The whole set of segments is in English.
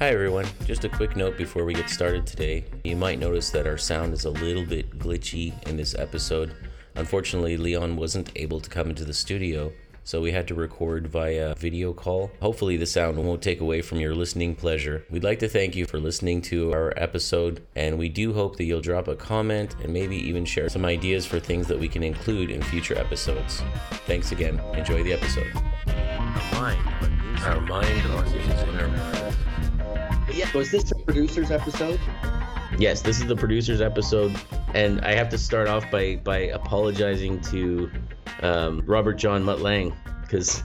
Hi everyone, just a quick note before we get started today. You might notice that our sound is a little bit glitchy in this episode. Unfortunately, Leon wasn't able to come into the studio, so we had to record via video call. Hopefully, the sound won't take away from your listening pleasure. We'd like to thank you for listening to our episode, and we do hope that you'll drop a comment and maybe even share some ideas for things that we can include in future episodes. Thanks again. Enjoy the episode. Mind, Our mind in our Yeah. Was this a producer's episode? Yes, this is the producer's episode, and I have to start off by by apologizing to um, Robert John Mutt Lange because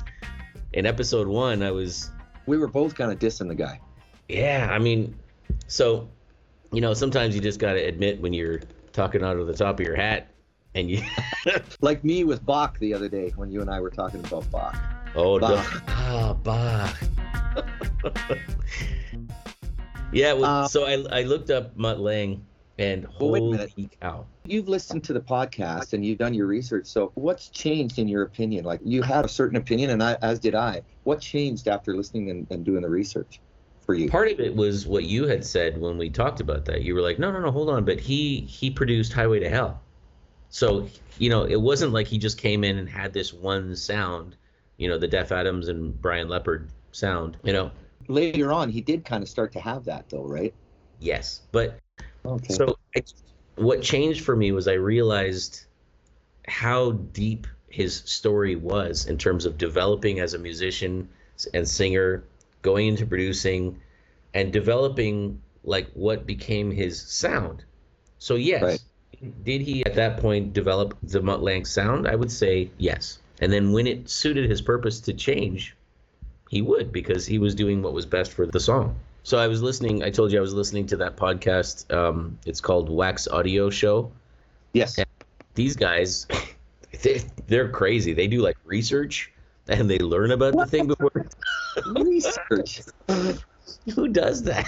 in episode one I was We were both kind of dissing the guy. yeah I mean so you know sometimes you just got to admit when you're talking out of the top of your hat and you Like me with Bach the other day when you and I were talking about Bach. oh. Bach. ah Bach yeah well Uh, so I I looked up Mutt Lange and Well, wait a holy cow You've listened to the podcast and you've done your research. So what's changed in your opinion? Like you had a certain opinion and I as did I. What changed after listening and, and doing the research for you? part of it was what you had said when we talked about that you were like no no no hold on but he he produced highway to hell so you know it wasn't like he just came in and had this one sound you know the def adams and brian leopard sound you know Later on he did kind of start to have that though, right? yes but Okay. so I, what changed for me was i realized how deep his story was in terms of developing as a musician and singer going into producing and developing like what became his sound so yes Right. did he at that point develop the mutt lange sound i would say yes and then when it suited his purpose to change he would because he was doing what was best for the song. So i was listening i told you i was listening to that podcast um, it's called wax audio show. Yes. these guys they, they're crazy. They do like research and they learn about the thing before. Research. who does that?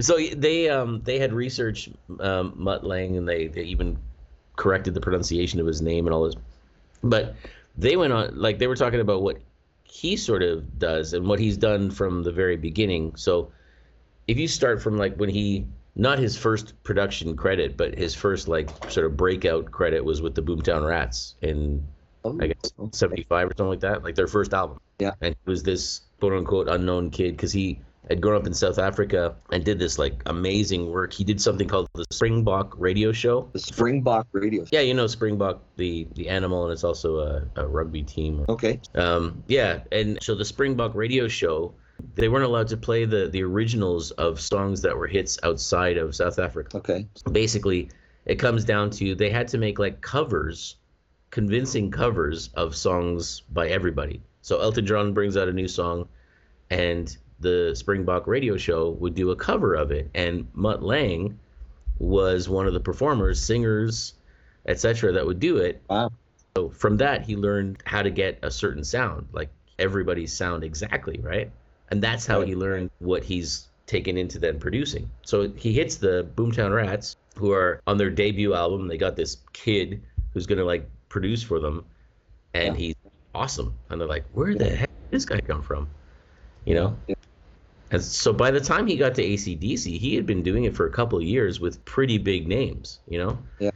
So they um they had researched um, mutt lange and they, they even corrected the pronunciation of his name and all this. But they went on like they were talking about what he sort of does and what he's done from the very beginning so if you start from like when he not his first production credit but his first like sort of breakout credit was with the boomtown rats in Oh, I guess okay. 75 or something like that, like their first album. Yeah. And he was this quote unquote unknown kid because he had grown up in South Africa and did this like amazing work. He did something called the Springbok radio show. The Springbok radio. Yeah, you know Springbok, the the animal, and it's also a, a rugby team. Okay. Um, yeah, and so the Springbok radio show, they weren't allowed to play the the originals of songs that were hits outside of South Africa Okay. basically it comes down to they had to make like covers convincing covers of songs by everybody so elton john brings out a new song and the springbok radio show would do a cover of it. And mutt lange was one of the performers singers etc that would do it. Wow. so from that he learned how to get a certain sound like everybody's sound exactly right? And that's how he learned what he's taken into then producing. So he hits the boomtown rats who are on their debut album. They got this kid who's gonna like produce for them. And Yeah. he's awesome. And they're like where the heck did this guy come from? You know. And so by the time he got to acdc he had been doing it for a couple of years with pretty big names you know? Yeah.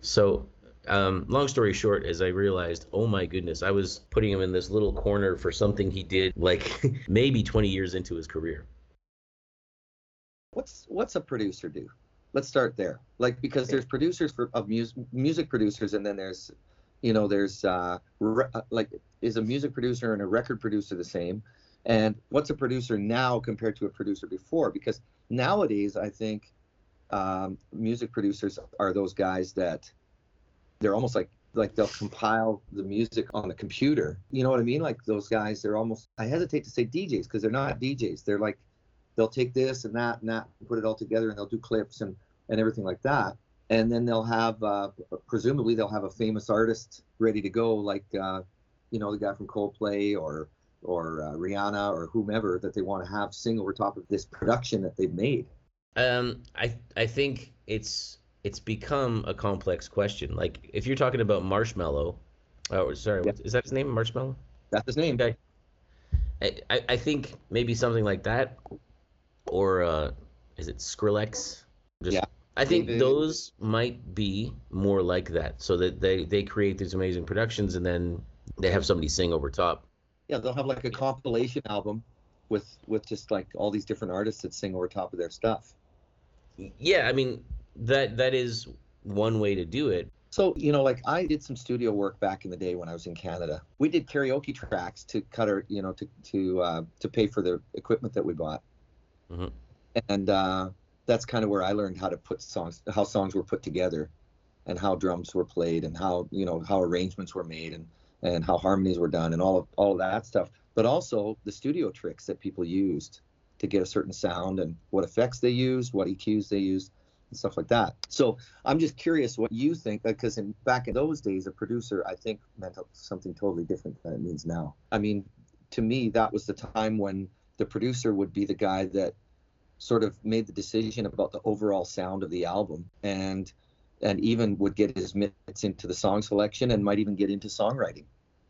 so um, long story short as i realized oh my goodness i was putting him in this little corner for something he did like maybe 20 years into his career. What's what's a producer do? Let's start there. Like because there's producers for of music music producers and then there's you know there's uh re- uh, like is a music producer and a record producer the same and what's a producer now compared to a producer before? Because nowadays i think um music producers are those guys that they're almost like like they'll compile the music on the computer. You know what i mean? Like those guys they're almost i hesitate to say djs because they're not djs they're like they'll take this and that and that and put it all together and they'll do clips and and everything like that. And then they'll have uh, presumably they'll have a famous artist ready to go like uh, you know the guy from coldplay or or uh, rihanna or whomever that they want to have sing over top of this production that they've made Um, I I think it's it's become a complex question. Like if you're talking about Marshmello, oh sorry, Yeah. what, is that his name? Marshmello. that's his name Okay. I, I, I think maybe something like that, or uh, is it Skrillex? Just, Yeah. I think Maybe. those might be more like that, so that they they create these amazing productions and then they have somebody sing over top. Yeah, they'll have like a compilation album with with just like all these different artists that sing over top of their stuff. Yeah, I mean that that is one way to do it. So, you know, like I did some studio work back in the day when I was in Canada. We did karaoke tracks to cut our, you know, to to uh, to pay for the equipment that we bought. Mhm. And uh, that's kind of where I learned how to put songs, how songs were put together, and how drums were played, and how you know how arrangements were made, and and how harmonies were done, and all of all of that stuff. But also the studio tricks that people used to get a certain sound, and what effects they used, what EQs they used, and stuff like that. So I'm just curious what you think, because in back in those days, a producer I think meant something totally different than it means now. I mean, to me, that was the time when the producer would be the guy that sort of made the decision about the overall sound of the album, and and even would get his mitts into the song selection, and might even get into songwriting.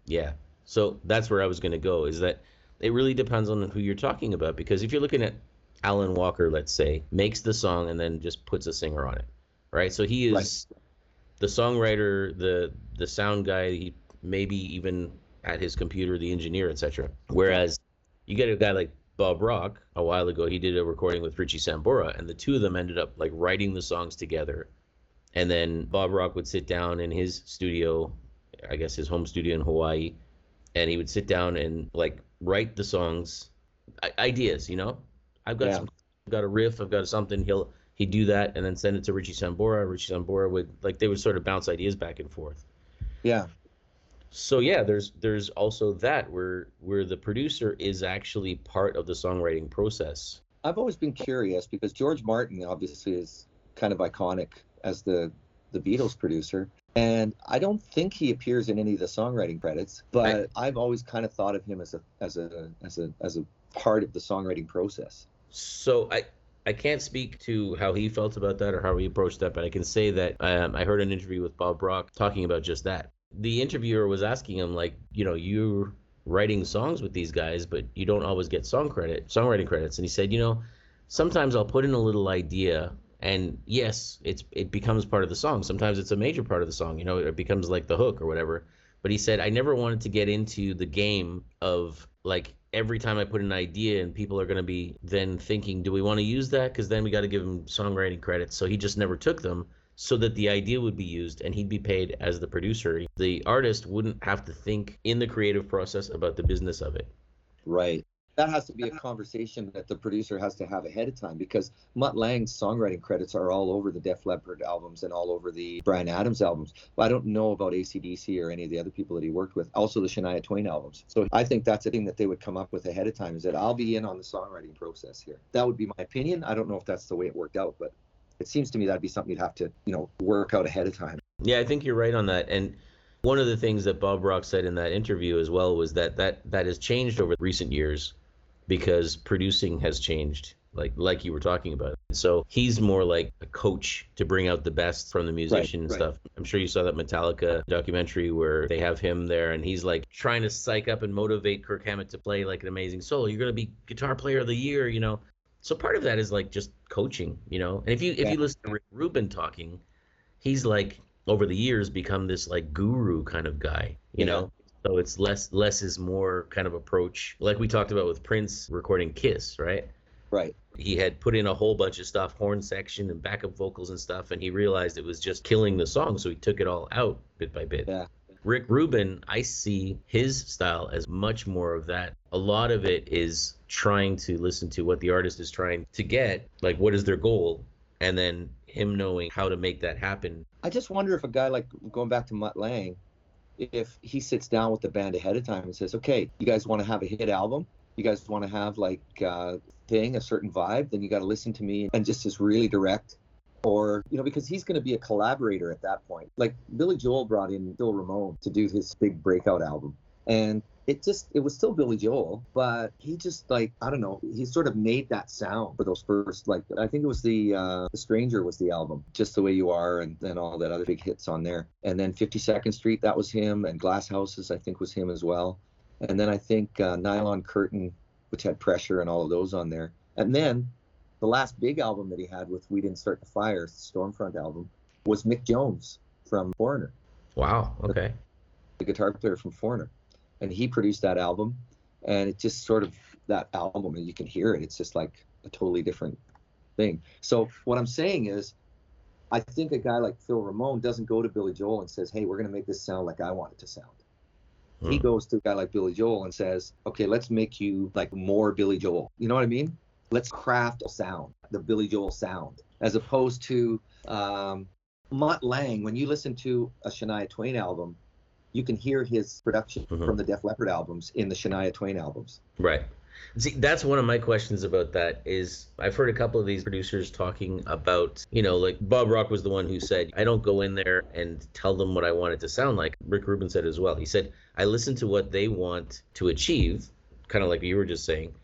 Yeah. So that's where I was going to go is that it really depends on who you're talking about because if you're looking at Alan Walker, let's say, makes the song and then just puts a singer on it, right? So he is the songwriter, the the sound guy, he maybe even at his computer, the engineer, etc. Whereas you get a guy like Bob Rock a while ago, he did a recording with Richie Sambora, and the two of them ended up like writing the songs together. And then Bob Rock would sit down in his studio, I guess his home studio in Hawaii, and he would sit down and like write the songs, I- ideas. You know, I've got Yeah. some, I've got a riff, I've got something. He'll he'd do that and then send it to Richie Sambora. Richie Sambora would like they would sort of bounce ideas back and forth. Yeah, So yeah, there's there's also that where where the producer is actually part of the songwriting process. I've always been curious because George Martin obviously is kind of iconic as the the Beatles producer, and I don't think he appears in any of the songwriting credits. But I've always kind of thought of him as a as a as a as a part of the songwriting process. So I I can't speak to how he felt about that or how he approached that, but I can say that um, I heard an interview with Bob Rock talking about just that. The interviewer was asking him like, you know, you're writing songs with these guys, but you don't always get song credit, songwriting credits, and he said, you know, sometimes I'll put in a little idea. And yes, it's it becomes part of the song. Sometimes it's a major part of the song. You know, it becomes like the hook or whatever. But he said I never wanted to get into the game of like every time I put an idea and people are going to be then thinking, do we want to use that? Because then we got to give him songwriting credits. So he just never took them so that the idea would be used and he'd be paid as the producer. The artist wouldn't have to think in the creative process about the business of it. Right. That has to be a conversation that the producer has to have ahead of time because Mutt Lange's songwriting credits are all over the Def Leppard albums and all over the Bryan Adams albums. But I don't know about ACDC or any of the other people that he worked with. Also the Shania Twain albums. So I think that's a thing that they would come up with ahead of time is that I'll be in on the songwriting process here. That would be my opinion. I don't know if that's the way it worked out, but it seems to me that'd be something you'd have to, you know, work out ahead of time. Yeah, I think you're right on that. And one of the things that Bob Rock said in that interview as well was that that, that has changed over recent years because producing has changed, like like you were talking about. So he's more like a coach to bring out the best from the musician and right. stuff. I'm sure you saw that Metallica documentary where they have him there and he's like trying to psych up and motivate Kirk Hammett to play like an amazing solo. You're gonna be guitar player of the year, you know. So part of that is like just coaching, you know. And if you if you listen to Rick Rubin talking, he's like over the years become this like guru kind of guy, you Yeah. know. So it's less less is more kind of approach, like we talked about with Prince recording Kiss, right? Right. He had put in a whole bunch of stuff, horn section and backup vocals and stuff, and he realized it was just killing the song, so he took it all out bit by bit. Yeah. Rick Rubin, I see his style as much more of that. A lot of it is trying to listen to what the artist is trying to get, like what is their goal, and then him knowing how to make that happen. I just wonder if a guy like going back to Mutt Lange, if he sits down with the band ahead of time and says, "Okay, you guys want to have a hit album? You guys want to have like uh, thing a certain vibe? Then you got to listen to me and just is really direct." Or you know, because he's going to be a collaborator at that point. Like Billy Joel brought in Phil Ramone to do his big breakout album, and it just it was still Billy Joel, but he just like I don't know, he sort of made that sound for those first like I think it was the uh, the Stranger was the album, just the way you are, and then all that other big hits on there, and then 52nd Street that was him, and Glass Houses I think was him as well, and then I think uh, Nylon Curtain, which had Pressure and all of those on there, and then the last big album that he had with We Didn't Start the Fire, Stormfront album, was Mick Jones from Foreigner. Wow. Okay. The guitar player from Foreigner, and he produced that album, and it just sort of that album, and you can hear it. It's just like a totally different thing. So what I'm saying is, I think a guy like Phil Ramone doesn't go to Billy Joel and says, "Hey, we're going to make this sound like I want it to sound." Hmm. He goes to a guy like Billy Joel and says, "Okay, let's make you like more Billy Joel." You know what I mean? Let's craft a sound, the Billy Joel sound, as opposed to um, Mutt Lange. When you listen to a Shania Twain album, you can hear his production mm-hmm. from the Def Leppard albums in the Shania Twain albums. Right. See, that's one of my questions about that is I've heard a couple of these producers talking about, you know, like Bob Rock was the one who said, I don't go in there and tell them what I want it to sound like. Rick Rubin said as well. He said, I listen to what they want to achieve, kind of like you were just saying,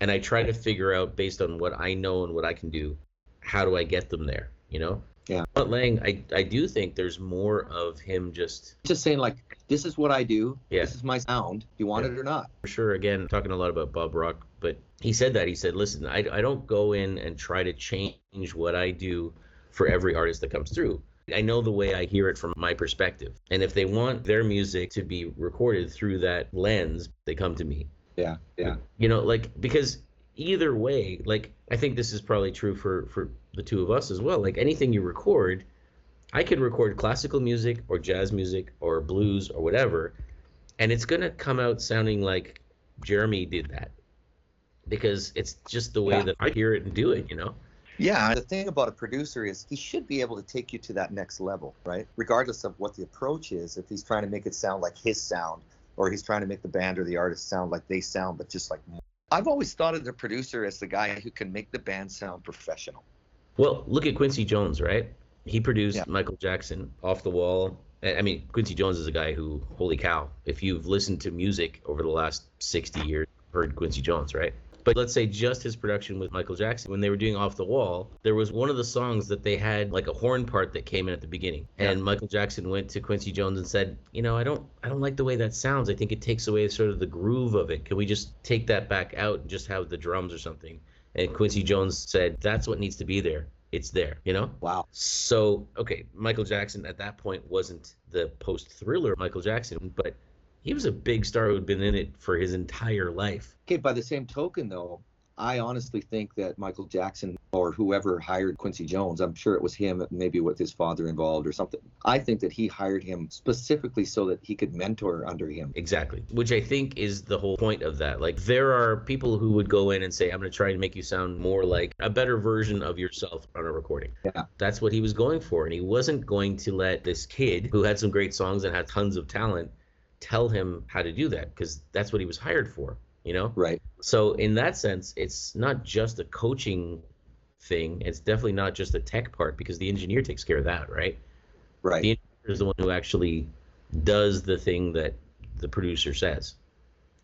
and I try to figure out based on what I know and what I can do, how do I get them there, you know? Yeah. But Lang, I, I do think there's more of him just just saying like this is what I do. Yeah. This is my sound. Do you want yeah. it or not? For sure. Again, talking a lot about Bob Rock, but he said that. He said, listen, I, I don't go in and try to change what I do for every artist that comes through. I know the way I hear it from my perspective. And if they want their music to be recorded through that lens, they come to me. Yeah. Yeah. You know, like because either way, like I think this is probably true for for the two of us as well. Like anything you record, I could record classical music or jazz music or blues or whatever, and it's gonna come out sounding like Jeremy did that because it's just the way yeah. that I hear it and do it, you know. Yeah, the thing about a producer is he should be able to take you to that next level, right? Regardless of what the approach is, if he's trying to make it sound like his sound or he's trying to make the band or the artist sound like they sound, but just like I've always thought of the producer as the guy who can make the band sound professional. Well, look at Quincy Jones, right? He produced yeah. Michael Jackson, Off the Wall. I mean, Quincy Jones is a guy who, holy cow, if you've listened to music over the last 60 years, heard Quincy Jones, right? But let's say just his production with Michael Jackson, when they were doing Off the Wall, there was one of the songs that they had like a horn part that came in at the beginning. Yeah. And Michael Jackson went to Quincy Jones and said, "You know, I don't I don't like the way that sounds. I think it takes away sort of the groove of it. Can we just take that back out and just have the drums or something?" And Quincy Jones said, "That's what needs to be there." it's there, you know? Wow. So, okay, Michael Jackson at that point wasn't the post thriller Michael Jackson, but he was a big star who had been in it for his entire life. Okay, by the same token, though, I honestly think that Michael Jackson or whoever hired Quincy Jones, I'm sure it was him, maybe with his father involved or something. I think that he hired him specifically so that he could mentor under him. Exactly. Which I think is the whole point of that. Like there are people who would go in and say, I'm going to try and make you sound more like a better version of yourself on a recording. Yeah. That's what he was going for. And he wasn't going to let this kid who had some great songs and had tons of talent tell him how to do that because that's what he was hired for you know? Right. So in that sense it's not just a coaching thing it's definitely not just a tech part because the engineer takes care of that right? Right. The engineer is the one who actually does the thing that the producer says.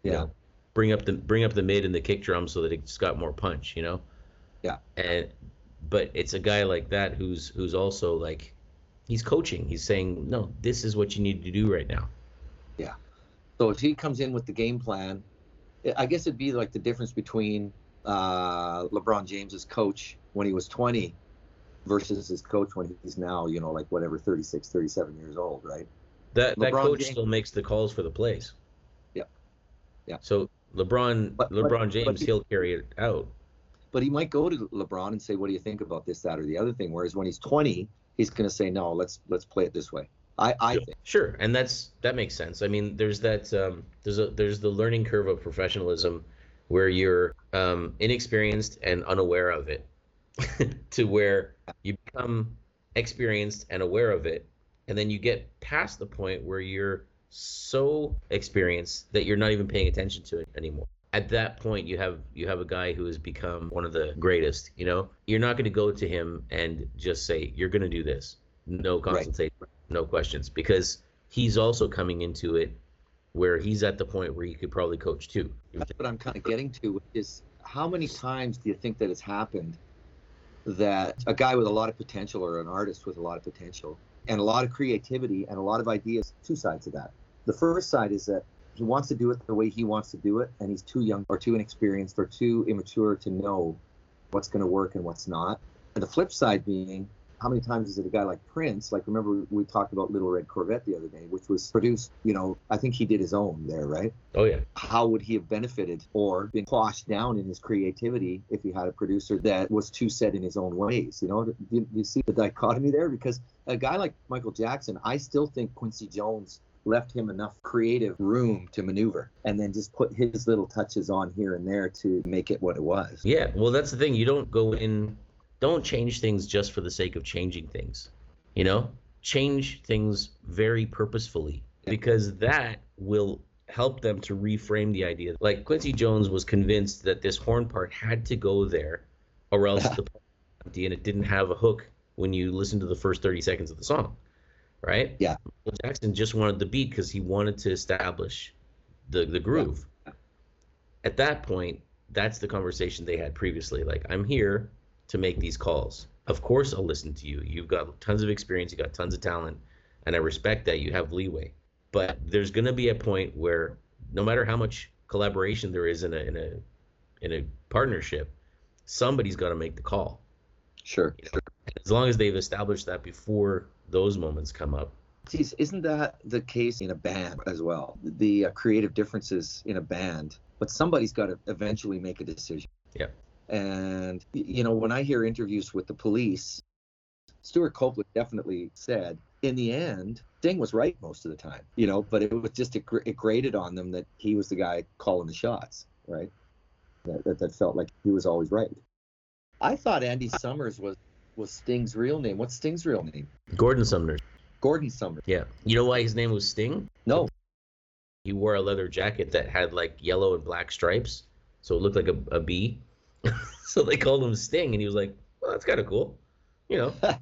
Yeah. you know? bring up the bring up the mid and the kick drum so that it's got more punch you know? Yeah. And but it's a guy like that who's who's also like he's coaching he's saying no this is what you need to do right now so if he comes in with the game plan I guess it'd be like the difference between uh, LeBron James's coach when he was 20 versus his coach when he's now, you know, like whatever, 36, 37 years old, right? That LeBron that coach James, still makes the calls for the plays. Yeah. Yeah. So LeBron but, LeBron but, James, but he, he'll carry it out. But he might go to LeBron and say, "What do you think about this, that, or the other thing?" Whereas when he's 20, he's going to say, "No, let's let's play it this way." I, I think. Sure, and that's that makes sense. I mean, there's that um, there's a there's the learning curve of professionalism where you're um, inexperienced and unaware of it, to where you become experienced and aware of it, and then you get past the point where you're so experienced that you're not even paying attention to it anymore. At that point you have you have a guy who has become one of the greatest you know? You're not going to go to him and just say you're going to do this. No consultation. right no questions, because he's also coming into it where he's at the point where he could probably coach too. That's what I'm kind of getting to is how many times do you think that it's happened that a guy with a lot of potential or an artist with a lot of potential and a lot of creativity and a lot of ideas, two sides of that. The first side is that he wants to do it the way he wants to do it, and he's too young or too inexperienced or too immature to know what's going to work and what's not. And the flip side being, how many times is it a guy like Prince? Like, remember we talked about Little Red Corvette the other day, which was produced, you know, I think he did his own there, right? Oh, yeah. How would he have benefited or been quashed down in his creativity if he had a producer that was too set in his own ways? You know, do you, do you see the dichotomy there? Because a guy like Michael Jackson, I still think Quincy Jones left him enough creative room to maneuver and then just put his little touches on here and there to make it what it was. Yeah, well, that's the thing. You don't go in don't change things just for the sake of changing things. You know, change things very purposefully because that will help them to reframe the idea. Like Quincy Jones was convinced that this horn part had to go there or else the empty and it didn't have a hook when you listen to the first 30 seconds of the song. Right? Yeah. Well, Jackson just wanted the beat because he wanted to establish the the groove. Yeah. At that point, that's the conversation they had previously. Like, I'm here to make these calls. Of course, I'll listen to you. You've got tons of experience, you've got tons of talent, and I respect that you have leeway. But there's going to be a point where no matter how much collaboration there is in a in a in a partnership, somebody's got to make the call. Sure, you know? As long as they've established that before those moments come up. Geez, isn't that the case in a band as well? The uh, creative differences in a band, but somebody's got to eventually make a decision. Yeah. And, you know, when I hear interviews with the police, Stewart Copeland definitely said, in the end, Sting was right most of the time, you know, but it was just, it, it grated on them that he was the guy calling the shots, right? That, that, that felt like he was always right. I thought Andy Summers was, was Sting's real name. What's Sting's real name? Gordon Sumner. Gordon Sumner. Yeah. You know why his name was Sting? No. He wore a leather jacket that had like yellow and black stripes. So it looked like a, a bee. so they called him Sting, and he was like, "Well, that's kind of cool," you know.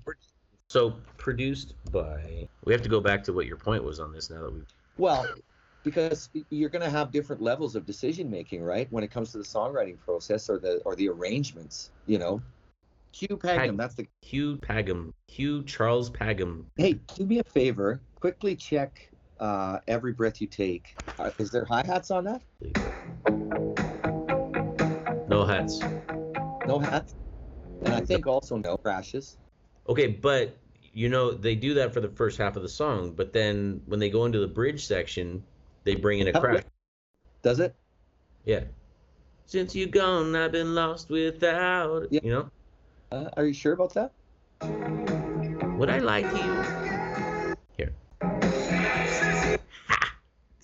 so produced by. We have to go back to what your point was on this now that we. Well, because you're going to have different levels of decision making, right? When it comes to the songwriting process or the or the arrangements, you know. Hugh Padgham, Pag- that's the Hugh Padgham, Hugh Charles Padgham. Hey, do me a favor. Quickly check uh, every breath you take. Uh, is there hi hats on that? No hats. No hats. And I think also no crashes. Okay, but you know they do that for the first half of the song, but then when they go into the bridge section, they bring in a crash. Does it? Yeah. Since you gone, I've been lost without. Yeah. You know. Uh, are you sure about that? Would I lie to you? Here. Ha!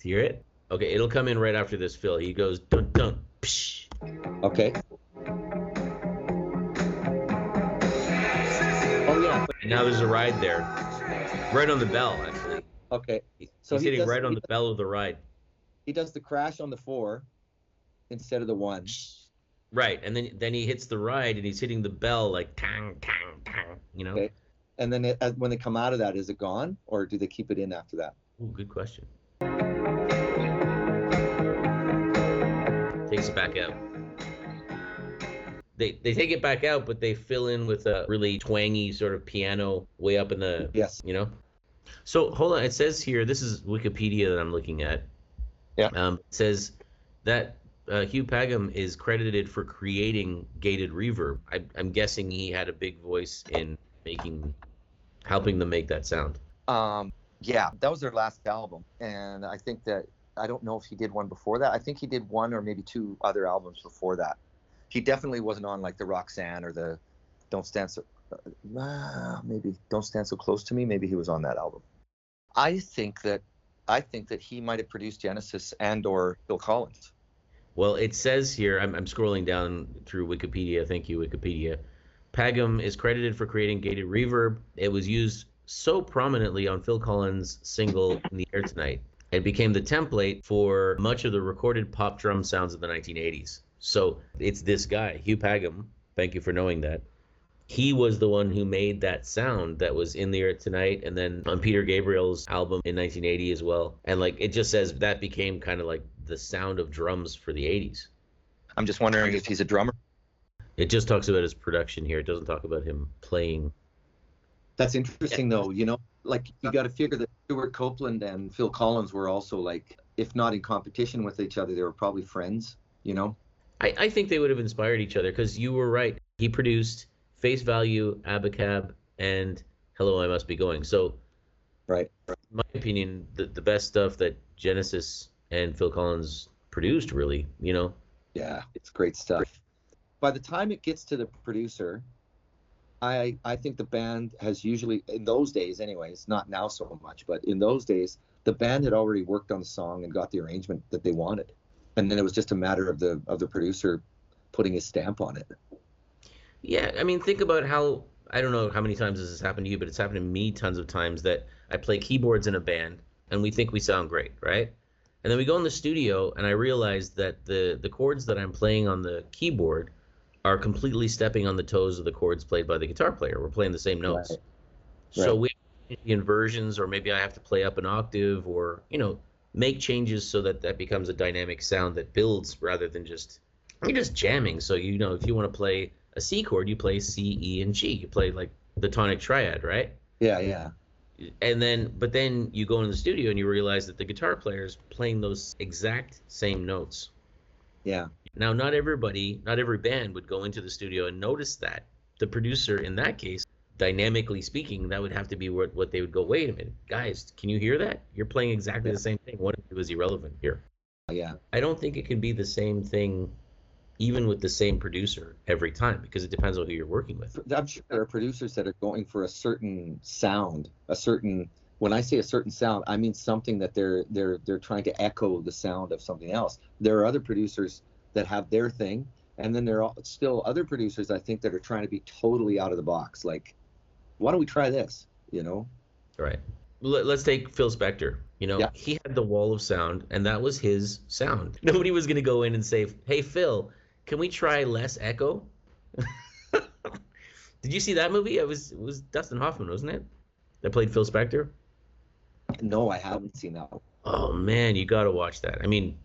Hear it? Okay, it'll come in right after this, Phil. He goes dun dun. Psh. Okay. Oh yeah. And now there's a ride there, right on the bell actually. Okay. So he's he hitting does, right on the does, bell of the ride. He does the crash on the four instead of the one. Right, and then then he hits the ride and he's hitting the bell like tang tang tang, you know. Okay. And then it, when they come out of that, is it gone or do they keep it in after that? Oh, good question. It back out they they take it back out, but they fill in with a really twangy sort of piano way up in the yes, you know. So hold on, it says here. This is Wikipedia that I'm looking at. Yeah. Um, it says that uh, Hugh Padgham is credited for creating gated reverb. I, I'm guessing he had a big voice in making, helping them make that sound. Um, yeah, that was their last album, and I think that I don't know if he did one before that. I think he did one or maybe two other albums before that he definitely wasn't on like the Roxanne or the Don't Stand So uh, maybe Don't Stand So Close to Me. Maybe he was on that album. I think that I think that he might have produced Genesis and or Phil Collins. Well, it says here, I'm, I'm scrolling down through Wikipedia. Thank you, Wikipedia. Padgham is credited for creating gated reverb. It was used so prominently on Phil Collins' single "In the Air Tonight." It became the template for much of the recorded pop drum sounds of the 1980s. So it's this guy, Hugh Padgham. Thank you for knowing that. He was the one who made that sound that was in the air tonight, and then on Peter Gabriel's album in 1980 as well. And like it just says that became kind of like the sound of drums for the 80s. I'm just wondering if he's a drummer. It just talks about his production here. It doesn't talk about him playing. That's interesting, though. You know, like you got to figure that Stewart Copeland and Phil Collins were also like if not in competition with each other, they were probably friends. You know. I, I think they would have inspired each other because you were right. He produced Face Value, Abacab, and Hello, I Must Be Going. So, right. in my opinion, the, the best stuff that Genesis and Phil Collins produced, really, you know? Yeah, it's great stuff. By the time it gets to the producer, I I think the band has usually in those days anyways, not now so much, but in those days, the band had already worked on the song and got the arrangement that they wanted. And then it was just a matter of the of the producer putting his stamp on it. Yeah, I mean, think about how I don't know how many times this has happened to you, but it's happened to me tons of times that I play keyboards in a band and we think we sound great, right? And then we go in the studio and I realize that the the chords that I'm playing on the keyboard are completely stepping on the toes of the chords played by the guitar player. We're playing the same notes. Right. So Right. we inversions or maybe I have to play up an octave or, you know, make changes so that that becomes a dynamic sound that builds rather than just you're just jamming. So you know, if you want to play a C chord, you play C, E, and G. You play like the tonic triad, right? Yeah, yeah. And then, but then you go in the studio and you realize that the guitar player is playing those exact same notes. Yeah. Now, not everybody, not every band would go into the studio and notice that. The producer, in that case, dynamically speaking, that would have to be what, what they would go, wait a minute, guys, can you hear that? You're playing exactly the same thing. What it was irrelevant here? Yeah. I don't think it can be the same thing, even with the same producer every time, because it depends on who you're working with. I'm sure there are producers that are going for a certain sound, a certain when I say a certain sound, I mean something that they're they're they're trying to echo the sound of something else. There are other producers that have their thing, and then there are still other producers I think that are trying to be totally out of the box. Like, why don't we try this? You know? Right. Let, let's take Phil Spector. You know, Yeah. he had the wall of sound, and that was his sound. Nobody was going to go in and say, "Hey, Phil, can we try less echo?" Did you see that movie? It was it was Dustin Hoffman, wasn't it? That played Phil Spector. No, I haven't seen that. One. Oh man, you got to watch that. I mean,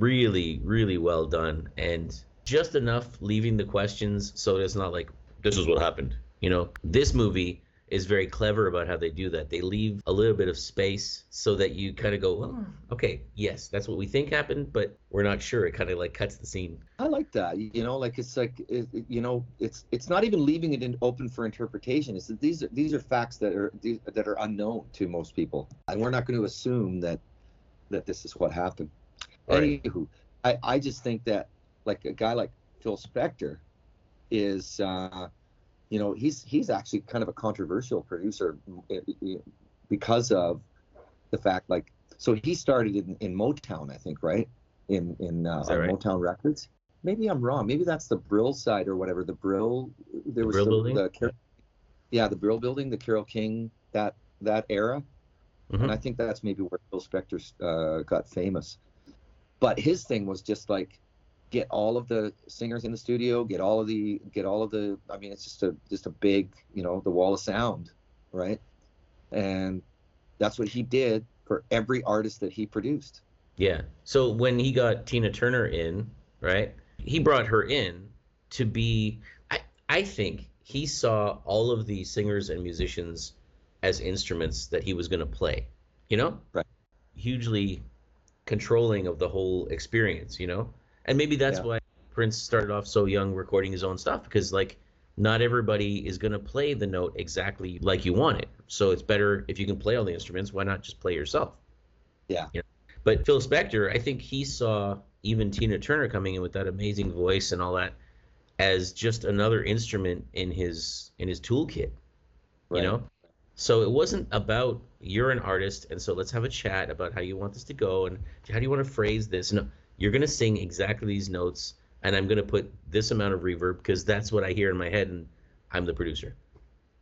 really, really well done, and just enough leaving the questions so it's not like this is what happened. You know, this movie is very clever about how they do that. They leave a little bit of space so that you kind of go, well, okay, yes, that's what we think happened, but we're not sure. It kind of like cuts the scene. I like that. You know, like it's like it, you know, it's it's not even leaving it in open for interpretation. It's that these are these are facts that are these, that are unknown to most people, and we're not going to assume that that this is what happened. Right. Anywho, I I just think that like a guy like Phil Spector is, uh, you know, he's he's actually kind of a controversial producer eh, eh, because of the fact like so he started in, in Motown, I think, right? In in uh, Is that on right? Motown Records. Maybe I'm wrong. Maybe that's the Brill side or whatever. The Brill, there was Brill the, Building? the yeah, the Brill Building, the Carole King, that that era, Mhm. and I think that's maybe where Phil Spector uh, got famous. But his thing was just like get all of the singers in the studio, get all of the get all of the. I mean, it's just a just a big, you know, the wall of sound, right? And that's what he did for every artist that he produced. Yeah. So when he got Tina Turner in, right? He brought her in to be I I think he saw all of the singers and musicians as instruments that he was going to play, you know? Right. Hugely controlling of the whole experience, you know? And maybe that's Yeah. why Prince started off so young recording his own stuff because like not everybody is going to play the note exactly like you want it. So it's better if you can play all the instruments, why not just play yourself? Yeah. But Phil Spector, I think he saw even Tina Turner coming in with that amazing voice and all that as just another instrument in his in his toolkit. Right. You know? So it wasn't about you're an artist and so let's have a chat about how you want this to go and how do you want to phrase this. No, you're going to sing exactly these notes and I'm going to put this amount of reverb because that's what I hear in my head and I'm the producer.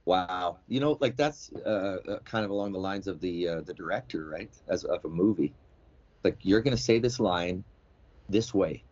Wow. You know, like that's uh, uh, kind of along the lines of the uh, the director, right? As of a movie, like you're gonna say this line this way.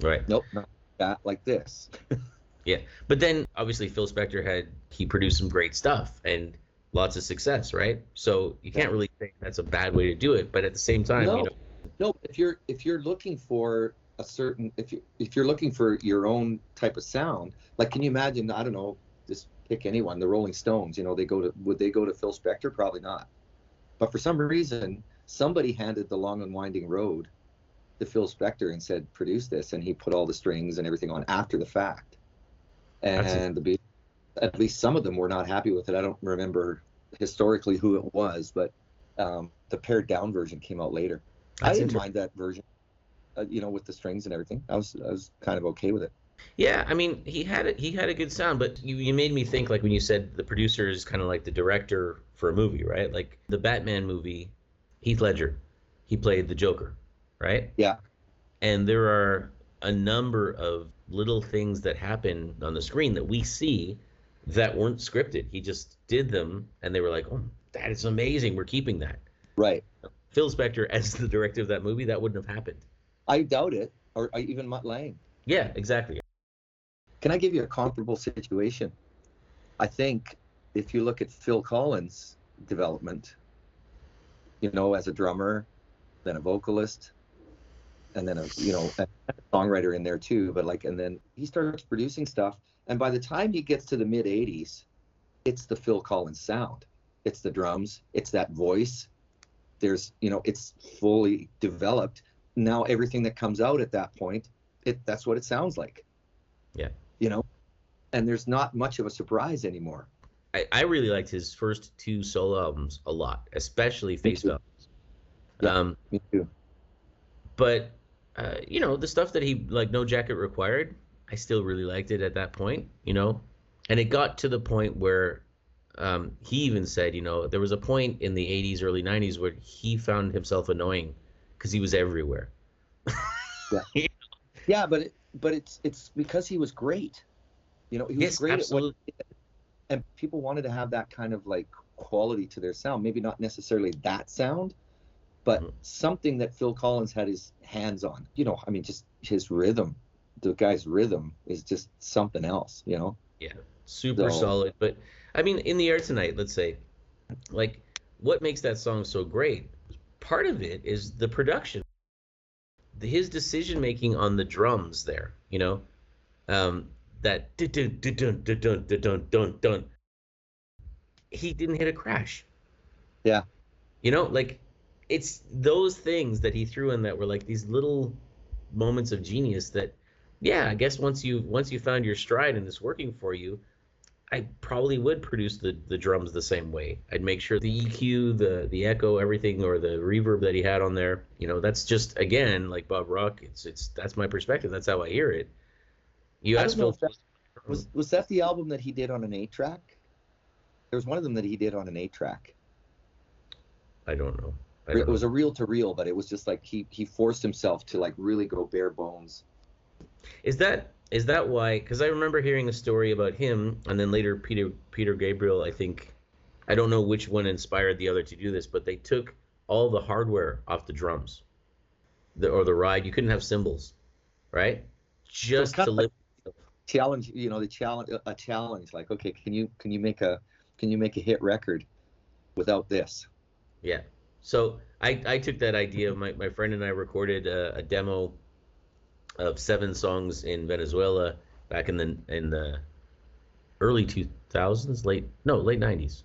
Right. Nope, not that. Like this. Yeah, but then obviously Phil Spector had he produced some great stuff and lots of success, right? So you can't really say that's a bad way to do it, but at the same time, No. you know, No, if you're if you're looking for a certain if you if you're looking for your own type of sound, like can you imagine? I don't know. Just pick anyone. The Rolling Stones. You know, they go to would they go to Phil Spector? Probably not. But for some reason, somebody handed the long and winding road to Phil Spector and said, produce this. And he put all the strings and everything on after the fact. And the Beatles, at least some of them were not happy with it. I don't remember historically who it was, but um, the pared down version came out later. That's I didn't mind that version, uh, you know, with the strings and everything. I was I was kind of okay with it. Yeah, I mean, he had it. He had a good sound, but you, you made me think like when you said the producer is kind of like the director for a movie, right? Like the Batman movie, Heath Ledger, he played the Joker, right? Yeah. And there are a number of little things that happen on the screen that we see that weren't scripted. He just did them, and they were like, "Oh, that is amazing. We're keeping that." Right. Phil Spector, as the director of that movie, that wouldn't have happened. I doubt it, or even Mutt Lange. Yeah, exactly. Can I give you a comparable situation? I think if you look at Phil Collins' development, you know, as a drummer, then a vocalist, and then a you know a songwriter in there too. But like, and then he starts producing stuff, and by the time he gets to the mid '80s, it's the Phil Collins sound. It's the drums. It's that voice. There's you know, it's fully developed. Now everything that comes out at that point, it that's what it sounds like. Yeah. You know, and there's not much of a surprise anymore. I, I really liked his first two solo albums a lot, especially Face Value. Yeah, um, me too. But uh, you know, the stuff that he like No Jacket Required, I still really liked it at that point, you know. And it got to the point where um, he even said, you know, there was a point in the 80s, early 90s where he found himself annoying because he was everywhere. yeah. yeah, but it, but it's it's because he was great. You know, he was yes, great absolutely. at what and people wanted to have that kind of like quality to their sound. Maybe not necessarily that sound, but mm-hmm. something that Phil Collins had his hands on. You know, I mean, just his rhythm the guy's rhythm is just something else, you know? Yeah, super so, solid. But I mean, in the air tonight, let's say, like, what makes that song so great? Part of it is the production, his decision making on the drums there, you know? Um, that dun dun dun dun dun dun dun. He didn't hit a crash. Yeah. You know, like it's those things that he threw in that were like these little moments of genius that yeah, I guess once you once you found your stride and it's working for you, I probably would produce the the drums the same way. I'd make sure the EQ, the the echo, everything, or the reverb that he had on there. You know, that's just again like Bob Rock. It's it's that's my perspective. That's how I hear it. You asked Phil. That, was was that the album that he did on an eight track? There was one of them that he did on an eight track. I don't know. I don't it was know. a reel to reel, but it was just like he he forced himself to like really go bare bones. Is that is that why? Because I remember hearing a story about him, and then later Peter Peter Gabriel. I think I don't know which one inspired the other to do this, but they took all the hardware off the drums, the, or the ride. You couldn't have cymbals, right? Just to live challenge you know the challenge a challenge like okay can you can you make a can you make a hit record without this yeah so i i took that idea my, my friend and i recorded a, a demo of seven songs in venezuela back in the in the early 2000s late no late 90s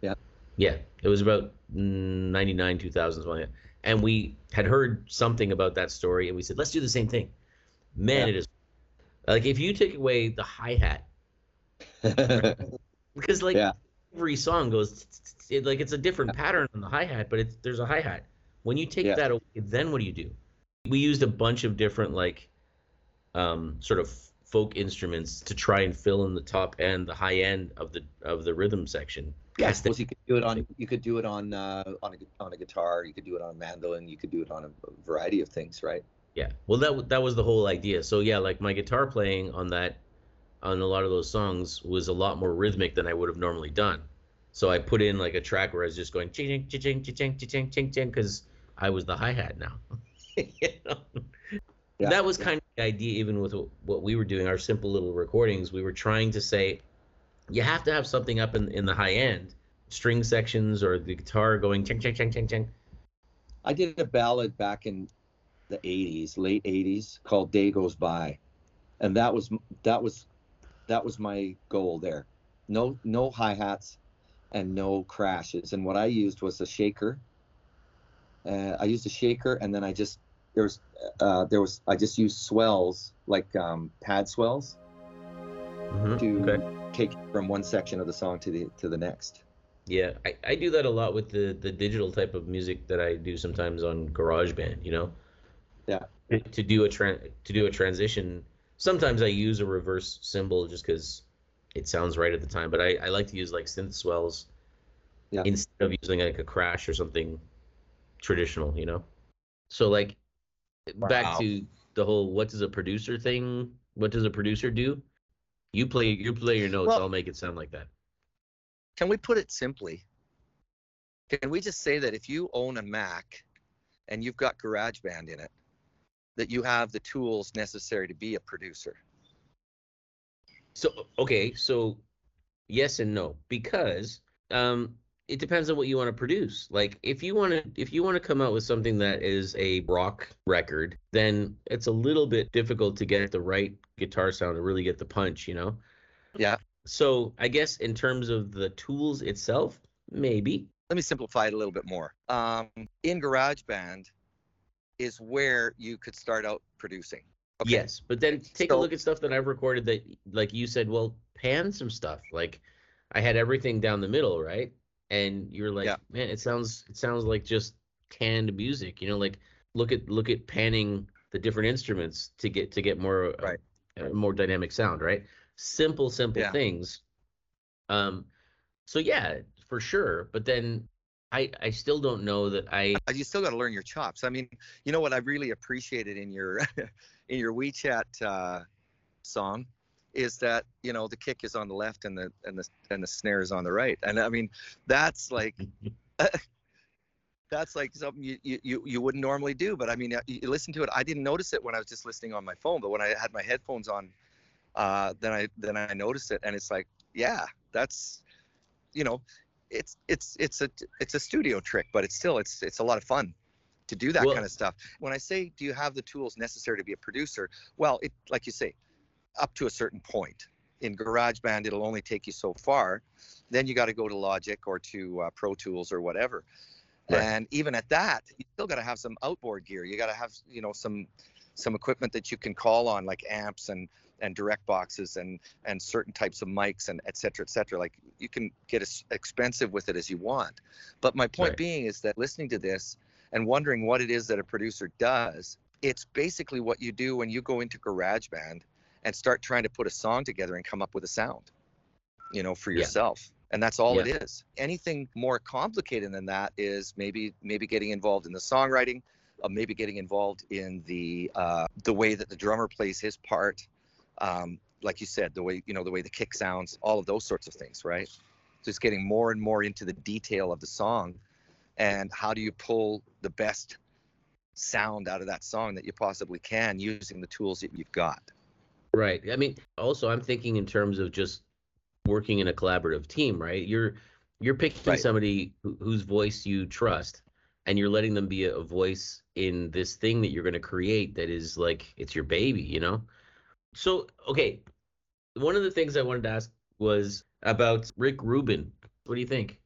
yeah yeah it was about 99 2000s and we had heard something about that story and we said let's do the same thing man yeah. it is like if you take away the hi hat, because like yeah. every song goes, it, like it's a different pattern on the hi hat, but it's there's a hi hat. When you take yeah. that away, then what do you do? We used a bunch of different like, um, sort of folk instruments to try and fill in the top end, the high end of the of the rhythm section. Yes, yeah, you could do it on you could do it on uh, on a on a guitar, you could do it on a mandolin, you could do it on a variety of things, right? Yeah. Well, that that was the whole idea. So yeah, like my guitar playing on that, on a lot of those songs was a lot more rhythmic than I would have normally done. So I put in like a track where I was just going ching ching ching ching ching ching ching ching because I was the hi hat now. you know? yeah. That was kind of the idea, even with what we were doing, our simple little recordings. We were trying to say, you have to have something up in in the high end, string sections or the guitar going ching ching ching ching ching. I did a ballad back in the 80s, late 80s, called Day Goes By, and that was that was that was my goal there. No no hi hats and no crashes, and what I used was a shaker Uh, I used a shaker, and then I just there was uh, there was I just used swells like um, pad swells Mhm, to okay. take from one section of the song to the to the next. Yeah, I, I do that a lot with the the digital type of music that I do sometimes on GarageBand, you know? Yeah. To do a tran to do a transition, sometimes I use a reverse cymbal just because it sounds right at the time, but I, I like to use like synth swells Yeah. instead of using like a crash or something traditional, you know? So like back to the whole what does a producer thing, what does a producer do? You play you play your notes, Well- I'll make it sound like that. Can we put it simply? Can we just say that if you own a Mac and you've got GarageBand in it, that you have the tools necessary to be a producer? So okay, so yes and no because um it depends on what you want to produce. Like if you want to if you want to come out with something that is a rock record, then it's a little bit difficult to get the right guitar sound to really get the punch, you know? Yeah. So I guess in terms of the tools itself, maybe. Let me simplify it a little bit more. Um, in GarageBand is where you could start out producing. Okay. Yes, but then take a look at stuff that I've recorded that, like you said, well, pan some stuff. Like I had everything down the middle, right? And you're like, Yeah. man, it sounds it sounds like just canned music. You know, like look at look at panning the different instruments to get to get more uh, Right. uh, more dynamic sound, right? Simple, simple Yeah. things. Um, so yeah, for sure. But then I I still don't know that I Uh, You still got to learn your chops. I mean, you know what I really appreciated in your in your WeChat uh, song is that you know the kick is on the left and the and the and the snare is on the right. And I mean, that's like that's like something you, you, you, you wouldn't normally do. But I mean, you listen to it. I didn't notice it when I was just listening on my phone, but when I had my headphones on, uh, then I then I noticed it, and it's like, yeah, that's, you know, it's it's it's a it's a studio trick, but it's still it's it's a lot of fun to do that Well- kind of stuff. When I say, do you have the tools necessary to be a producer? Well, it like you say, up to a certain point. In GarageBand, it'll only take you so far. Then you got to go to Logic or to uh, Pro Tools or whatever. Right. And even at that, you still got to have some outboard gear. You got to have, you know, some some equipment that you can call on, like amps and and direct boxes and and certain types of mics and et cetera, et cetera. Like you can get as expensive with it as you want. But my point Right. being is that listening to this and wondering what it is that a producer does, it's basically what you do when you go into GarageBand and start trying to put a song together and come up with a sound, you know, for Yeah. yourself. And that's all it Yeah. is. Anything more complicated than that is maybe maybe getting involved in the songwriting, uh, maybe getting involved in the uh, the way that the drummer plays his part, um, like you said, the way you know the way the kick sounds, all of those sorts of things, right? Just getting more and more into the detail of the song, and how do you pull the best sound out of that song that you possibly can using the tools that you've got. Right. I mean, also I'm thinking in terms of just working in a collaborative team, right? You're you're picking Right. somebody who, whose voice you trust and you're letting them be a, a voice in this thing that you're going to create that is like it's your baby, you know? So, okay. One of the things I wanted to ask was about Rick Rubin. What do you think?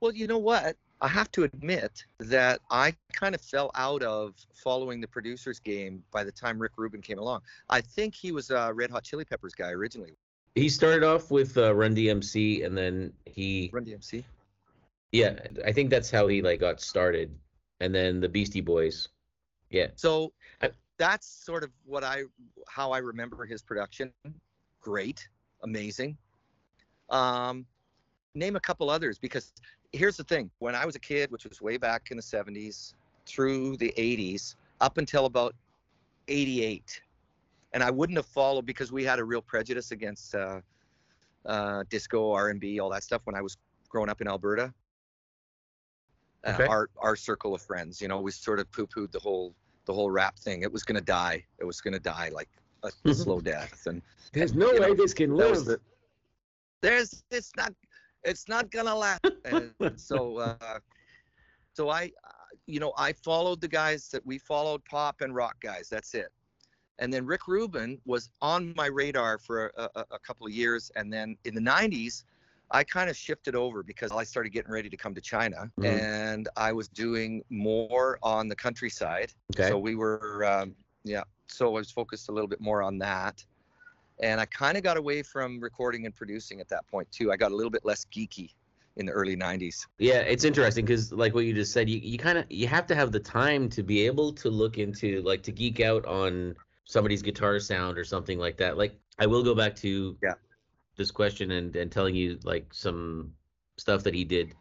Well, you know what? I have to admit that I kind of fell out of following the producers game by the time Rick Rubin came along. I think he was a Red Hot Chili Peppers guy originally. He started off with uh, Run DMC and then he Run DMC. yeah, I think that's how he like got started. And then the Beastie Boys. Yeah. So I- that's sort of what I how I remember his production. Great, amazing. Um, name a couple others because here's the thing: when I was a kid, which was way back in the '70s through the '80s, up until about '88, and I wouldn't have followed because we had a real prejudice against uh, uh, disco, R&B, all that stuff when I was growing up in Alberta. Uh, Okay. our our circle of friends, you know, we sort of poo-pooed the whole the whole rap thing. It was gonna die. It was gonna die like a, a slow death. And There's no way know, this can live. the, there's it's not it's not gonna last. So uh, so I you know I followed the guys that we followed pop and rock guys. That's it. And then Rick Rubin was on my radar for a, a, a couple of years, and then in the '90s, I kind of shifted over because I started getting ready to come to China, Mhm. and I was doing more on the countryside. Okay. So we were, um, yeah. So I was focused a little bit more on that, and I kind of got away from recording and producing at that point too. I got a little bit less geeky in the early '90s. Yeah, it's interesting because, like what you just said, you, you kind of you have to have the time to be able to look into like to geek out on somebody's guitar sound or something like that. Like I will go back to Yeah. this question and and telling you like some stuff that he did,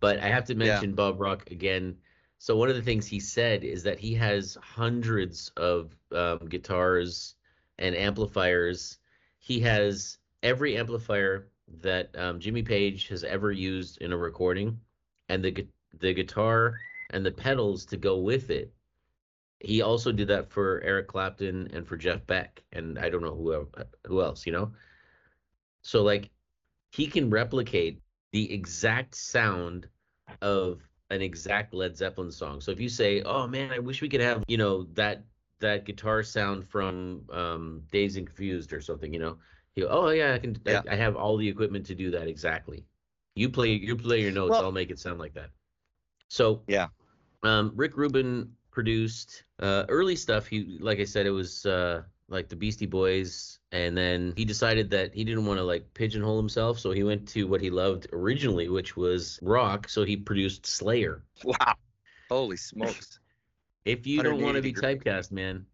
but I have to mention Bob Rock again. So one of the things he said is that he has hundreds of um, guitars and amplifiers. He has every amplifier that um, Jimmy Page has ever used in a recording, and the the guitar and the pedals to go with it. He also did that for Eric Clapton and for Jeff Beck, and I don't know who who else, you know. So like, he can replicate the exact sound of an exact Led Zeppelin song. So if you say, "Oh man, I wish we could have," you know, that that guitar sound from um, Dazed and Confused or something, you know, you oh yeah, I can. Yeah. I, I have all the equipment to do that exactly. You play. You play your notes. Well- I'll make it sound like that. So Yeah. um, Rick Rubin produced uh, early stuff. He, like I said, it was uh, like the Beastie Boys, and then he decided that he didn't want to like pigeonhole himself, so he went to what he loved originally, which was rock. So he produced Slayer. Wow. Holy smokes. If you don't want to be degree. typecast, man,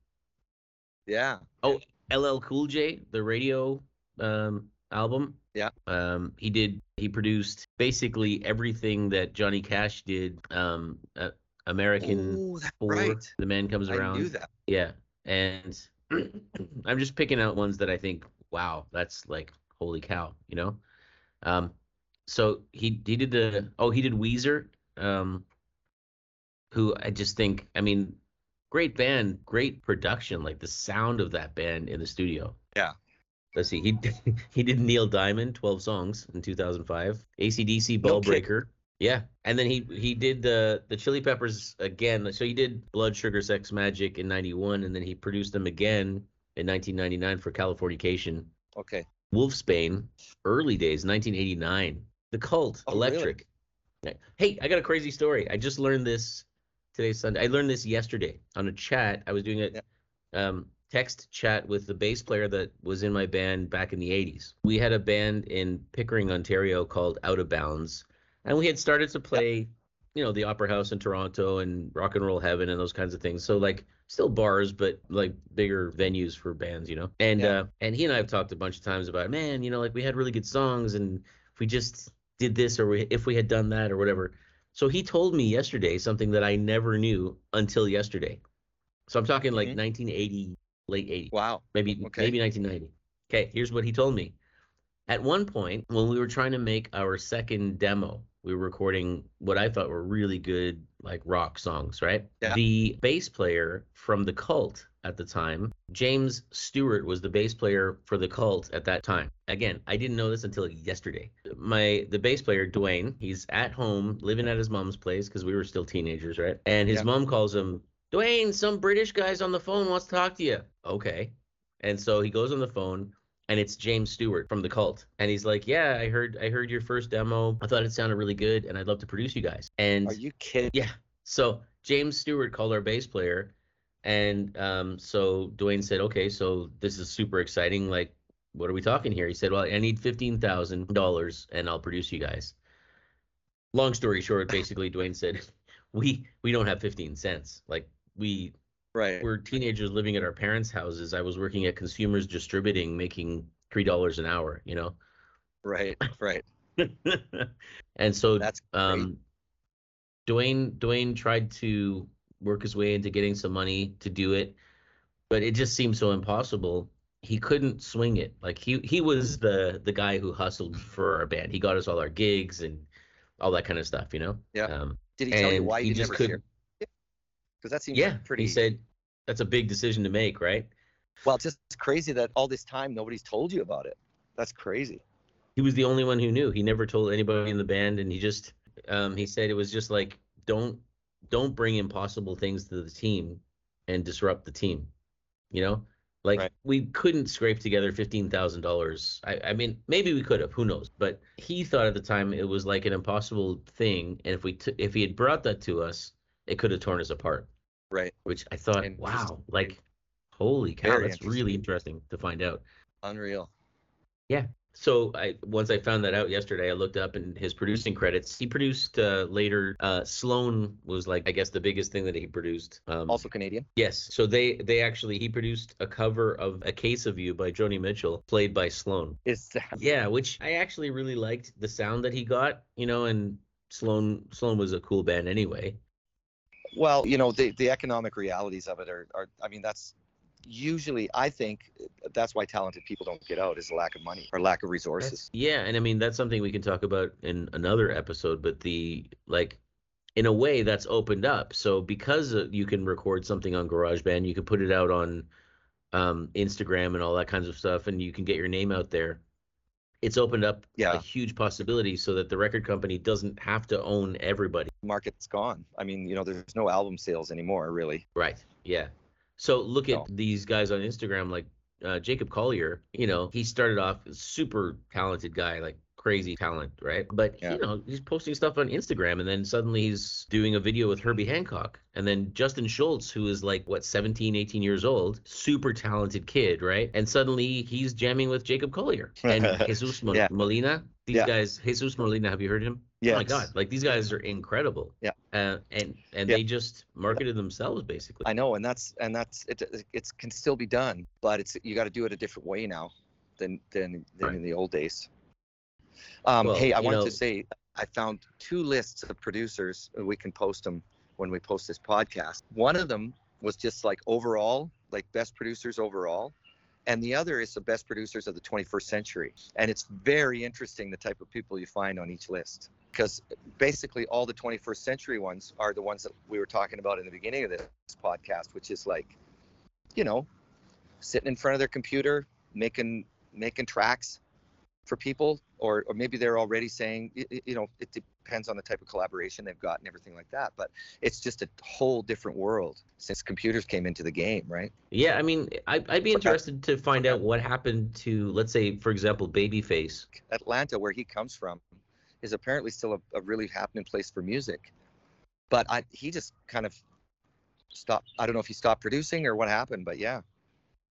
Yeah. Oh, LL Cool J, the radio um, album. Yeah. Um, he did. He produced basically everything that Johnny Cash did. Um, uh, American Ooh, that's right. The Man Comes I Around. knew that. Yeah, and I'm just picking out ones that I think, wow, that's like holy cow, you know. Um, so he he did the oh he did Weezer, um, who I just think I mean, great band, great production, like the sound of that band in the studio. Yeah. Let's see, he he did Neil Diamond, 12 songs in 2005, ACDC No Ball kidding. Breaker. Yeah, and then he he did the the Chili Peppers again. So he did Blood Sugar Sex Magik in '91, and then he produced them again in 1999 for Californication. Okay. Wolfsbane, early days, 1989. The Cult, Oh, really? Electric. Hey, I got a crazy story. I just learned this today, Sunday. I learned this yesterday on a chat. I was doing a um, text chat with the bass player that was in my band back in the 80s. We had a band in Pickering, Ontario called Out of Bounds, and we had started to play, you know, the Opera House in Toronto and Rock and Roll Heaven and those kinds of things. So like still bars, but like bigger venues for bands, you know. And Yeah. uh, and he and I have talked a bunch of times about, man, you know, like we had really good songs, and if we just did this or we, if we had done that or whatever. So he told me yesterday something that I never knew until yesterday. So I'm talking like Mhm. 1980, late 80s, Wow. maybe Okay. maybe 1990. Okay, here's what he told me. At one point, when we were trying to make our second demo, we were recording what I thought were really good like rock songs, right? Yeah. The bass player from the Cult at the time, James Stewart was the bass player for the Cult at that time. Again, I didn't know this until yesterday. My the bass player Dwayne, he's at home living at his mom's place because we were still teenagers, right? And his Yeah. mom calls him, Dwayne, some British guy's on the phone wants to talk to you. Okay. And so he goes on the phone and it's James Stewart from the Cult. And he's like, "Yeah, I heard I heard your first demo. I thought it sounded really good and I'd love to produce you guys." And Are you kidding? yeah. So James Stewart called our bass player, and um, so Dwayne said, "Okay, so this is super exciting. Like, what are we talking here?" He said, "Well, I need fifteen thousand dollars, and I'll produce you guys." Long story short, basically, Dwayne said, "We we don't have fifteen cents. Like, we Right. we're teenagers living at our parents' houses. I was working at Consumers Distributing, making three dollars an hour. You know." Right. Right. and so That's great. um, Dwayne Dwayne tried to work his way into getting some money to do it, but it just seemed so impossible. He couldn't swing it. Like he he was the the guy who hustled for our band. He got us all our gigs and all that kind of stuff, you know. Yeah. Um, Did he tell you why he you just never couldn't- shared? Because that seems yeah. like pretty. He said that's a big decision to make, right? well, it's just crazy that all this time nobody's told you about it. That's crazy. he was the only one who knew. He never told anybody in the band, and he just um, he said it was just like don't don't bring impossible things to the team and disrupt the team. You know, Like Right. we couldn't scrape together fifteen thousand dollars. I, I mean, maybe we could have. Who knows? But he thought at the time it was like an impossible thing, and if we t- if he had brought that to us, it could have torn us apart. Right. Which I thought, wow, like holy cow, that's really interesting to find out. Unreal. Yeah. So I once I found that out yesterday, I looked up in his producing credits. He produced uh, later. Uh, Sloan was like I guess the biggest thing that he produced. Um, Also Canadian. yes. So they they actually he produced a cover of "A Case of You" by Joni Mitchell, played by Sloan. Is that Yeah, which I actually really liked the sound that he got. You know, and Sloan Sloan was a cool band anyway. Well, you know, the the economic realities of it are, are I mean, that's usually I think that's why talented people don't get out is lack of money or lack of resources. Yeah, and I mean that's something we can talk about in another episode. But the like, in a way, that's opened up. So because uh, you can record something on GarageBand, you can put it out on um, Instagram and all that kinds of stuff, and you can get your name out there. It's opened up a huge possibility so that the record company doesn't have to own everybody. Market's gone. I mean, you know, there's no album sales anymore, really. Right. Yeah. So look at these guys on Instagram, like uh, Jacob Collier. You know, he started off a super talented guy, like crazy talent, right? But Yeah. you know, he's posting stuff on Instagram, and then suddenly he's doing a video with Herbie Hancock, and then Justin Schultz, who is like what 17, 18 years old, super talented kid, right? And suddenly he's jamming with Jacob Collier and Jesus Yeah. Molina. These Yeah. guys, Jesus Molina, have you heard him? Oh my God! Like these guys are incredible. Yeah. Uh, and and Yeah. they just marketed themselves basically. I know, and that's and that's it. It can still be done, but it's you got to do it a different way now than than than Right. in the old days. Um, Well, hey, I know- to say I found two lists of producers. We can post them when we post this podcast. One of them was just like overall, like best producers overall, and the other is the best producers of the 21st century. And it's very interesting the type of people you find on each list because basically all the 21st century ones are the ones that we were talking about in the beginning of this podcast, which is like, you know, sitting in front of their computer, making making tracks for people, or or maybe they're already saying, you know, it depends on the type of collaboration they've got and everything like that. But it's just a whole different world since computers came into the game, right? Yeah, I mean, I, I'd be interested to find out what happened to, let's say, for example, Babyface. Atlanta, where he comes from, is apparently still a, a really happening place for music. But I, he just kind of stopped. I don't know if he stopped producing or what happened, but yeah,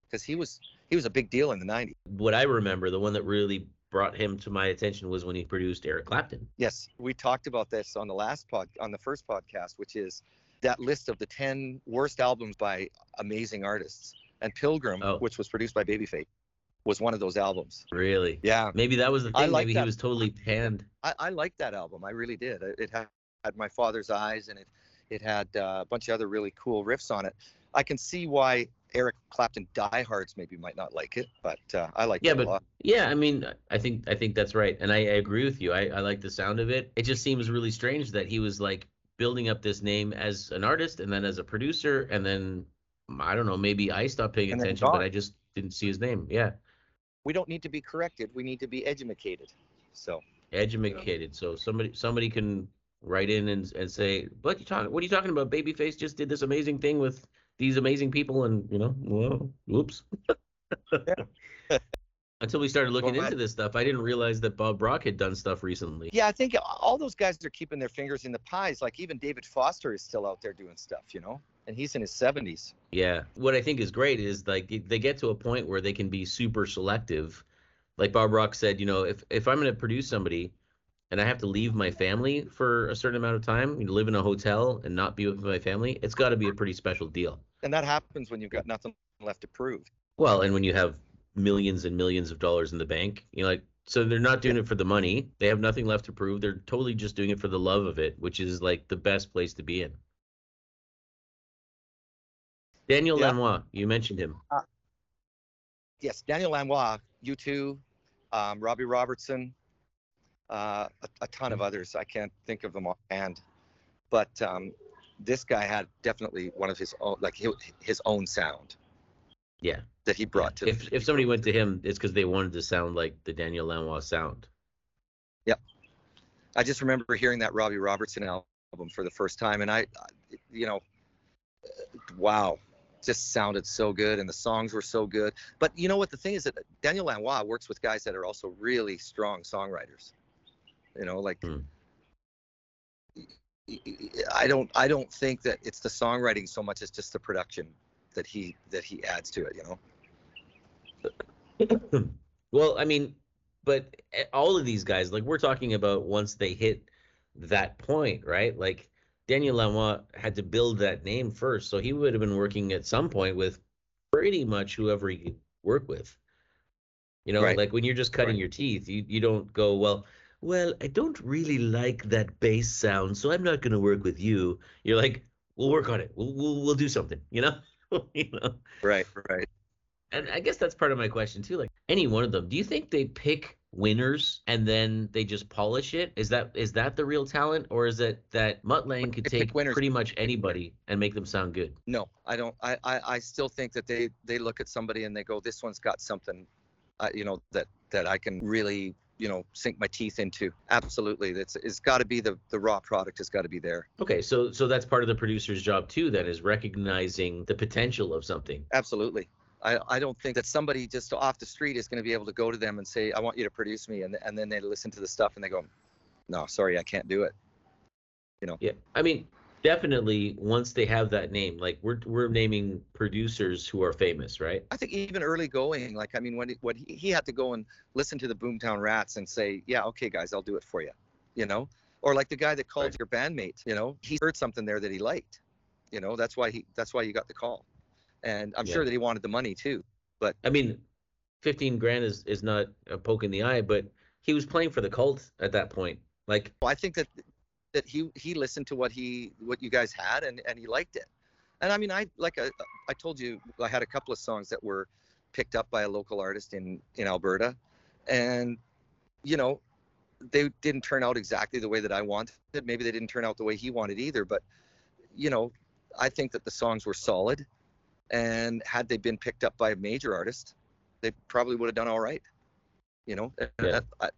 because he was he was a big deal in the '90s. What I remember, the one that really brought him to my attention was when he produced Eric Clapton. Yes, we talked about this on the last pod, on the first podcast, which is that list of the 10 worst albums by amazing artists. And Pilgrim, Oh. which was produced by Babyface, was one of those albums. Really? Yeah, Maybe that was the I thing. like Maybe that. he was totally panned. I, I liked that album. I really did. It, it had, had My Father's Eyes and it, it had uh, a bunch of other really cool riffs on it. I can see why Eric Clapton diehards maybe might not like it, but uh, I like Yeah, it a but lot. yeah, I mean, I think I think that's right, and I, I agree with you. I, I like the sound of it. It just seems really strange that he was like building up this name as an artist, and then as a producer, and then I don't know, maybe I stopped paying And attention, but. I just didn't see his name. Yeah. We don't need to be corrected. We need to be educated. So educated. So somebody somebody can write in and, and say, "What you talking? What are you talking about? Babyface just did this amazing thing with these amazing people, and you know, well, whoops." Until we started looking Go into ahead. this stuff, I didn't realize that Bob Rock had done stuff recently. Yeah, I think all those guys are keeping their fingers in the pies. Like even David Foster is still out there doing stuff, you know, and he's in his 70s. Yeah. What I think is great is like they- get to a point where they can be super selective. Like Bob Rock said, you know, if if I'm going to produce somebody and I have to leave my family for a certain amount of time, you know, live in a hotel and not be with my family, it's got to be a pretty special deal. And that happens when you've got nothing left to prove. Well, and when you have millions and millions of dollars in the bank, you know, like so they're not doing it for the money. They have nothing left to prove. They're totally just doing it for the love of it, which is like the best place to be in. Daniel Yeah. Lanois, you mentioned him. Yes, Daniel Lanois, U2 um, Robbie Robertson, uh, a, a ton of others. I can't think of them offhand. But um, this guy had definitely one of his own, like his, own sound Yeah. that he brought to If if somebody went to him, it's because they wanted to sound like the Daniel Lanois sound. Yep, I just remember hearing that Robbie Robertson album for the first time, and I, you know, wow, just sounded so good and the songs were so good. But you know what the thing is that Daniel Lanois works with guys that are also really strong songwriters. You know, like Hmm. I don't I don't think that it's the songwriting so much as just the production that he that he adds to it, you know. well, I mean, but eh, all of these guys, like we're talking about once they hit that point, right? Like Daniel Lanois had to build that name first, so he would have been working at some point with pretty much whoever he could work with. You know, Right. like when you're just cutting Right. your teeth, you you don't go, well, well, I don't really like that bass sound, so I'm not going to work with you. You're like, we'll work on it. We'll we'll, we'll do something, you know? you know. Right, right. And I guess that's part of my question too. Like any one of them, do you think they pick winners and then they just polish it? Is that is that the real talent, or is it that Mutt Lange could take pretty much anybody and make them sound good? No, I don't. I, I, I still think that they they look at somebody and they go, this one's got something, uh, you know, that that I can really, you know, sink my teeth into. Absolutely, that's it's got to be the the raw product has got to be there. Okay, so so that's part of the producer's job too. Then is recognizing the potential of something. Absolutely. I, I don't think that somebody just off the street is going to be able to go to them and say, I want you to produce me. And, and then they listen to the stuff and they go, no, sorry, I can't do it. You know yeah, I mean, definitely once they have that name, like we're we're naming producers who are famous, right? I think even early going, like, I mean, when, he, when he, he had to go and listen to the Boomtown Rats and say, yeah, okay, guys, I'll do it for you, you know? Or like the guy that called Right. your bandmate, you know, he heard something there that he liked, you know, that's why he, that's why you got the call. And I'm Yeah. sure that he wanted the money too. But I mean, fifteen grand is is not a poke in the eye, but he was playing for the cult at that point. Like, Well, I think that that he he listened to what he what you guys had and and he liked it. And I mean, I like I, I told you I had a couple of songs that were picked up by a local artist in in Alberta, and you know, they didn't turn out exactly the way that I wanted. Maybe they didn't turn out the way he wanted either. But you know, I think that the songs were solid, and had they been picked up by a major artist, they probably would have done all right. You know, Yeah. Uh, I, I,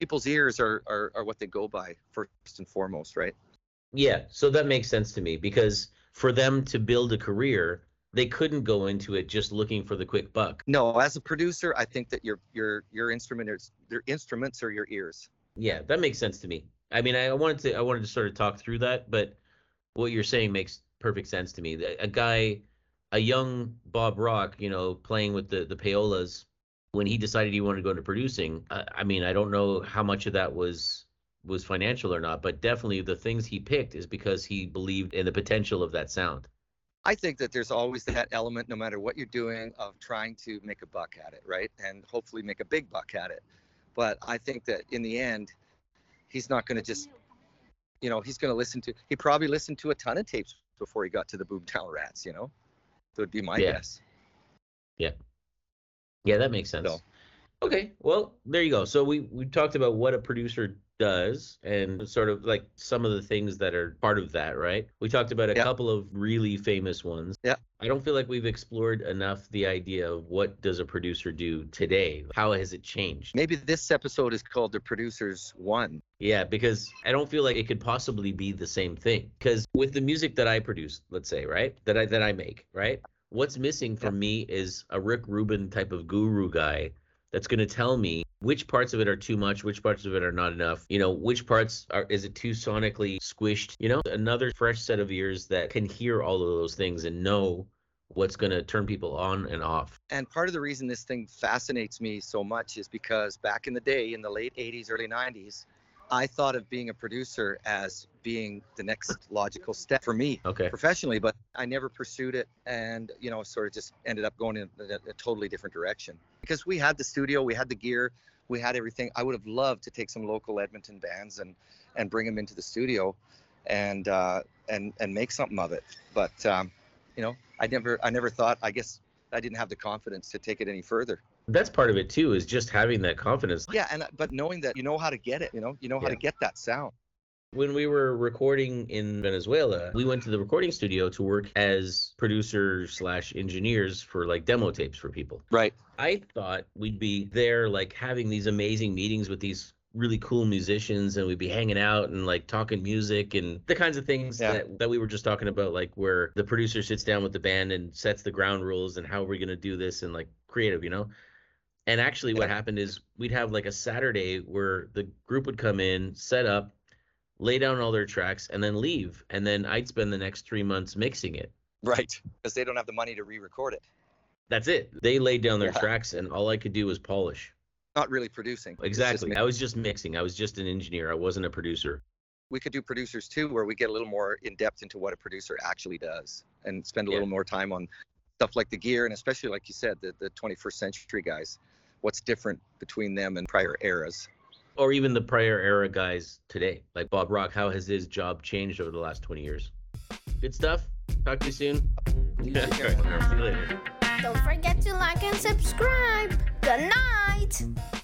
people's ears are, are are what they go by first and foremost, right? yeah, so that makes sense to me because for them to build a career, they couldn't go into it just looking for the quick buck. No, as a producer, I think that your your your instrument is their instruments are your ears. Yeah, that makes sense to me. I mean, I wanted to I wanted to sort of talk through that, but what you're saying makes perfect sense to me. A guy, a young Bob Rock, you know, playing with the the payolas, when he decided he wanted to go into producing, I, I mean, I don't know how much of that was was financial or not, but definitely the things he picked is because he believed in the potential of that sound. I think that there's always that element, no matter what you're doing, of trying to make a buck at it, right? And hopefully make a big buck at it. But I think that in the end, he's not going to just, you know, he's going to listen to, he probably listened to a ton of tapes before he got to the Boomtown Rats, you know? That would be my Yeah. guess. Yeah, that makes sense. So- Okay, well, there you go. So we we talked about what a producer does and sort of like some of the things that are part of that, right? We talked about a Yeah. couple of really famous ones. Yeah. I don't feel like we've explored enough the idea of what does a producer do today? How has it changed? Maybe this episode is called The Producers One. Yeah, because I don't feel like it could possibly be the same thing. Because with the music that I produce, let's say, right, that I that I make, right, what's missing from me is a Rick Rubin type of guru guy that's going to tell me which parts of it are too much, which parts of it are not enough. You know, which parts are is it too sonically squished? You know, another fresh set of ears that can hear all of those things and know what's going to turn people on and off. And part of the reason this thing fascinates me so much is because back in the day, in the late 80s, early 90s, I thought of being a producer as being the next logical step for me Okay. professionally, but I never pursued it and, you know, sort of just ended up going in a, a totally different direction. Because we had the studio, we had the gear, we had everything. I would have loved to take some local Edmonton bands and, and bring them into the studio and, uh, and, and make something of it. But, um, you know, I never, I never thought, I guess I didn't have the confidence to take it any further. That's part of it too, is just having that confidence. Yeah, and but knowing that you know how to get it, you know, you know how Yeah. to get that sound. When we were recording in Venezuela, we went to the recording studio to work as producers slash engineers for like demo tapes for people. Right. I thought we'd be there like having these amazing meetings with these really cool musicians and we'd be hanging out and like talking music and the kinds of things Yeah. that, that we were just talking about like where the producer sits down with the band and sets the ground rules and how we're going to do this and like creative you know and actually what happened is we'd have like a saturday where the group would come in set up lay down all their tracks and then leave and then i'd spend the next three months mixing it Right. Because they don't have the money to re-record it. that's it they laid down their Yeah. tracks and all i could do was polish Not really producing. Exactly i was just mixing i was just an engineer i wasn't a producer we could do producers too, where we get a little more in depth into what a producer actually does, and spend a Yeah. little more time on stuff like the gear and especially like you said the, the 21st century guys what's different between them and prior eras? Or even the prior era guys today like bob rock how has his job changed over the last 20 years? Good stuff. Talk to you soon. Right. see you later. Don't forget to like and subscribe. Good night.